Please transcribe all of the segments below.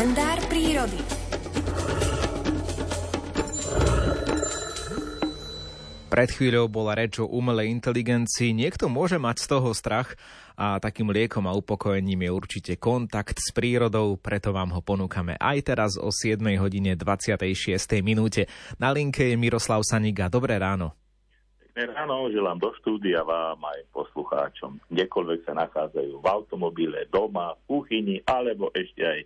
Kalendár prírody. Pred chvíľou bola reč o umelej inteligencii. Niekto môže mať z toho strach a takým liekom a upokojením je určite kontakt s prírodou, preto vám ho ponúkame aj teraz o 7 hodine 26. minúte. Na linke je Miroslav Saniga. Dobré ráno. Pekné ráno, želám do štúdia vám aj poslucháčom. Kdekoľvek sa nachádzajú v automobile, doma, v kuchyni alebo ešte aj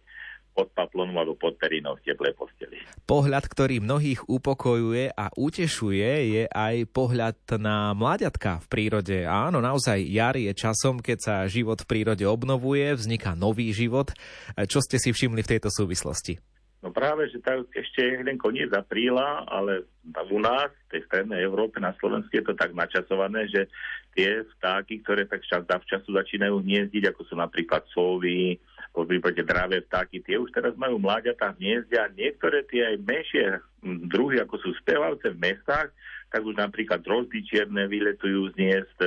pod paplonom alebo pod perinou v teplej posteli. Pohľad, ktorý mnohých upokojuje a utešuje, je aj pohľad na mláďatka v prírode. Áno, naozaj jar je časom, keď sa život v prírode obnovuje, vzniká nový život. Čo ste si všimli v tejto súvislosti? No práve, že tak ešte je len koniec apríla, ale u nás, v tej strednej Európe, na Slovensku je to tak načasované, že tie vtáky, ktoré tak čas času začínajú hniezdiť, ako sú napríklad sovy, po prípade dravé vtáky, tie už teraz majú mláďatá hniezdia. Niektoré tie aj menšie druhy, ako sú spevavce v mestách, tak už napríklad drozdy čierne vyletujú z hniezd,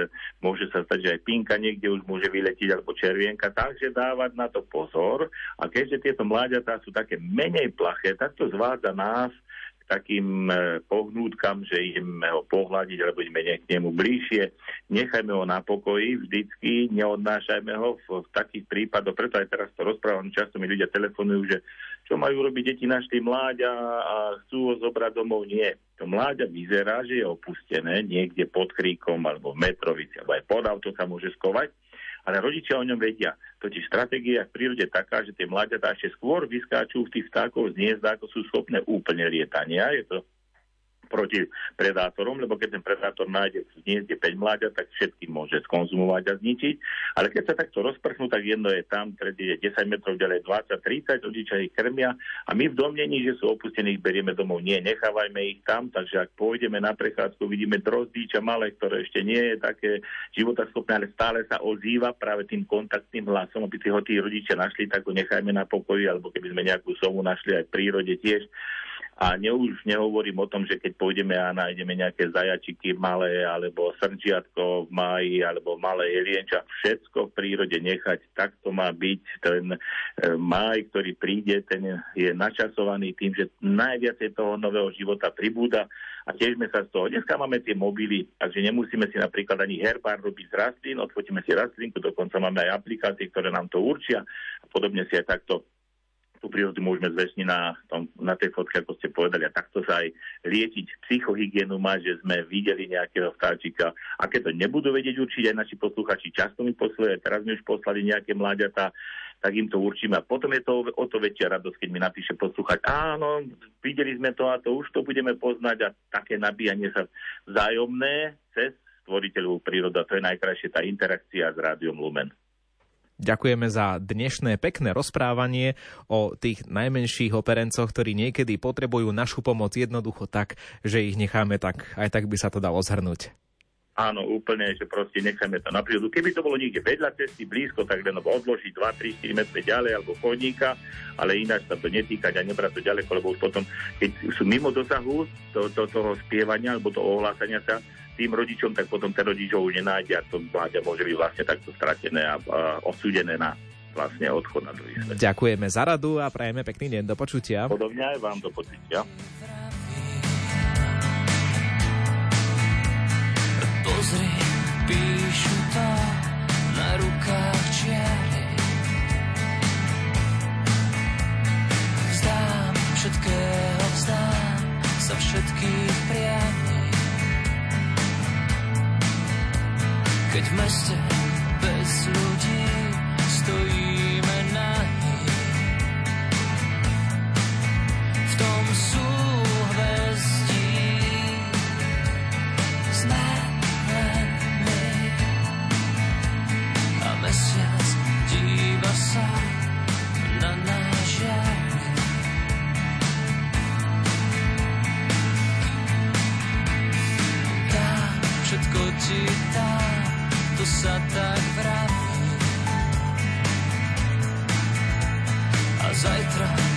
môže sa stať, že aj pinka niekde už môže vyletiť, alebo červienka, takže dávať na to pozor. A keďže tieto mláďatá sú také menej plaché, tak to zvádza nás takým e, pohnútkam, že ideme ho pohľadiť, alebo ideme k nemu bližšie. Nechajme ho na pokoji vždycky, neodnášajme ho v, v takých prípadoch. Preto aj teraz to rozprávam, často mi ľudia telefonujú, že čo majú robiť deti našli mláďa a chcú ho zobrať domov. Nie. To mláďa vyzerá, že je opustené niekde pod kríkom alebo v metrovici, alebo aj pod auto sa môže skovať ale rodičia o ňom vedia. Totiž stratégia v prírode taká, že tie mláďatá ešte skôr vyskáču v tých vtákov z hniezda, ako sú schopné úplne lietania. Je to proti predátorom, lebo keď ten predátor nájde v hniezde 5 mláďat, tak všetky môže skonzumovať a zničiť. Ale keď sa takto rozprchnú, tak jedno je tam, tretí je 10 metrov ďalej, 20, 30, rodičia ich krmia a my v domnení, že sú opustení, ich berieme domov. Nie, nechávajme ich tam, takže ak pôjdeme na prechádzku, vidíme drozdíča malé, ktoré ešte nie je také životaschopné, ale stále sa ozýva práve tým kontaktným hlasom, aby si ho tí rodičia našli, tak ho nechajme na pokoji, alebo keby sme nejakú sovu našli aj v prírode tiež, a ne, už nehovorím o tom, že keď pôjdeme a nájdeme nejaké zajačiky malé, alebo srčiatko v máji, alebo malé jelienča, všetko v prírode nechať. Tak to má byť. Ten e, máj, ktorý príde, ten je načasovaný tým, že najviac toho nového života pribúda a tiežme sa z toho. Dneska máme tie mobily, takže nemusíme si napríklad ani herbár robiť z rastlín, odfotíme si rastlinku, dokonca máme aj aplikácie, ktoré nám to určia a podobne si aj takto tú prírodu môžeme zväčšniť na, tom, na tej fotke, ako ste povedali. A takto sa aj liečiť psychohygienu má, že sme videli nejakého vtáčika. A keď to nebudú vedieť určiť aj naši posluchači, často mi posluje, teraz mi už poslali nejaké mláďata, tak im to určíme. A potom je to o to väčšia radosť, keď mi napíše poslúchať, áno, videli sme to a to už to budeme poznať a také nabíjanie sa vzájomné cez stvoriteľov príroda. To je najkrajšie tá interakcia s Rádiom Lumen. Ďakujeme za dnešné pekné rozprávanie o tých najmenších operencoch, ktorí niekedy potrebujú našu pomoc jednoducho tak, že ich necháme tak, aj tak by sa to dalo zhrnúť. Áno, úplne, že proste necháme to na prírodu. Keby to bolo niekde vedľa cesty, blízko, tak len odložiť 2, 3, 4 metre ďalej alebo chodníka, ale ináč sa to netýkať a nebrať to ďaleko, lebo už potom, keď sú mimo dosahu to, to, toho spievania alebo toho ohlásania sa, tým rodičom, tak potom ten rodič ho už nenájde a to mláďa môže byť vlastne takto stratené a, a osúdené na vlastne odchod na druhý svet. Ďakujeme za radu a prajeme pekný deň. Do počutia. Podobne aj vám do počutia. Pozri, píšu to na rukách čiary. Vzdám všetkého, vzdám sa všetkých priamy. Keď v meste dám to sa tak vraví. A zajtra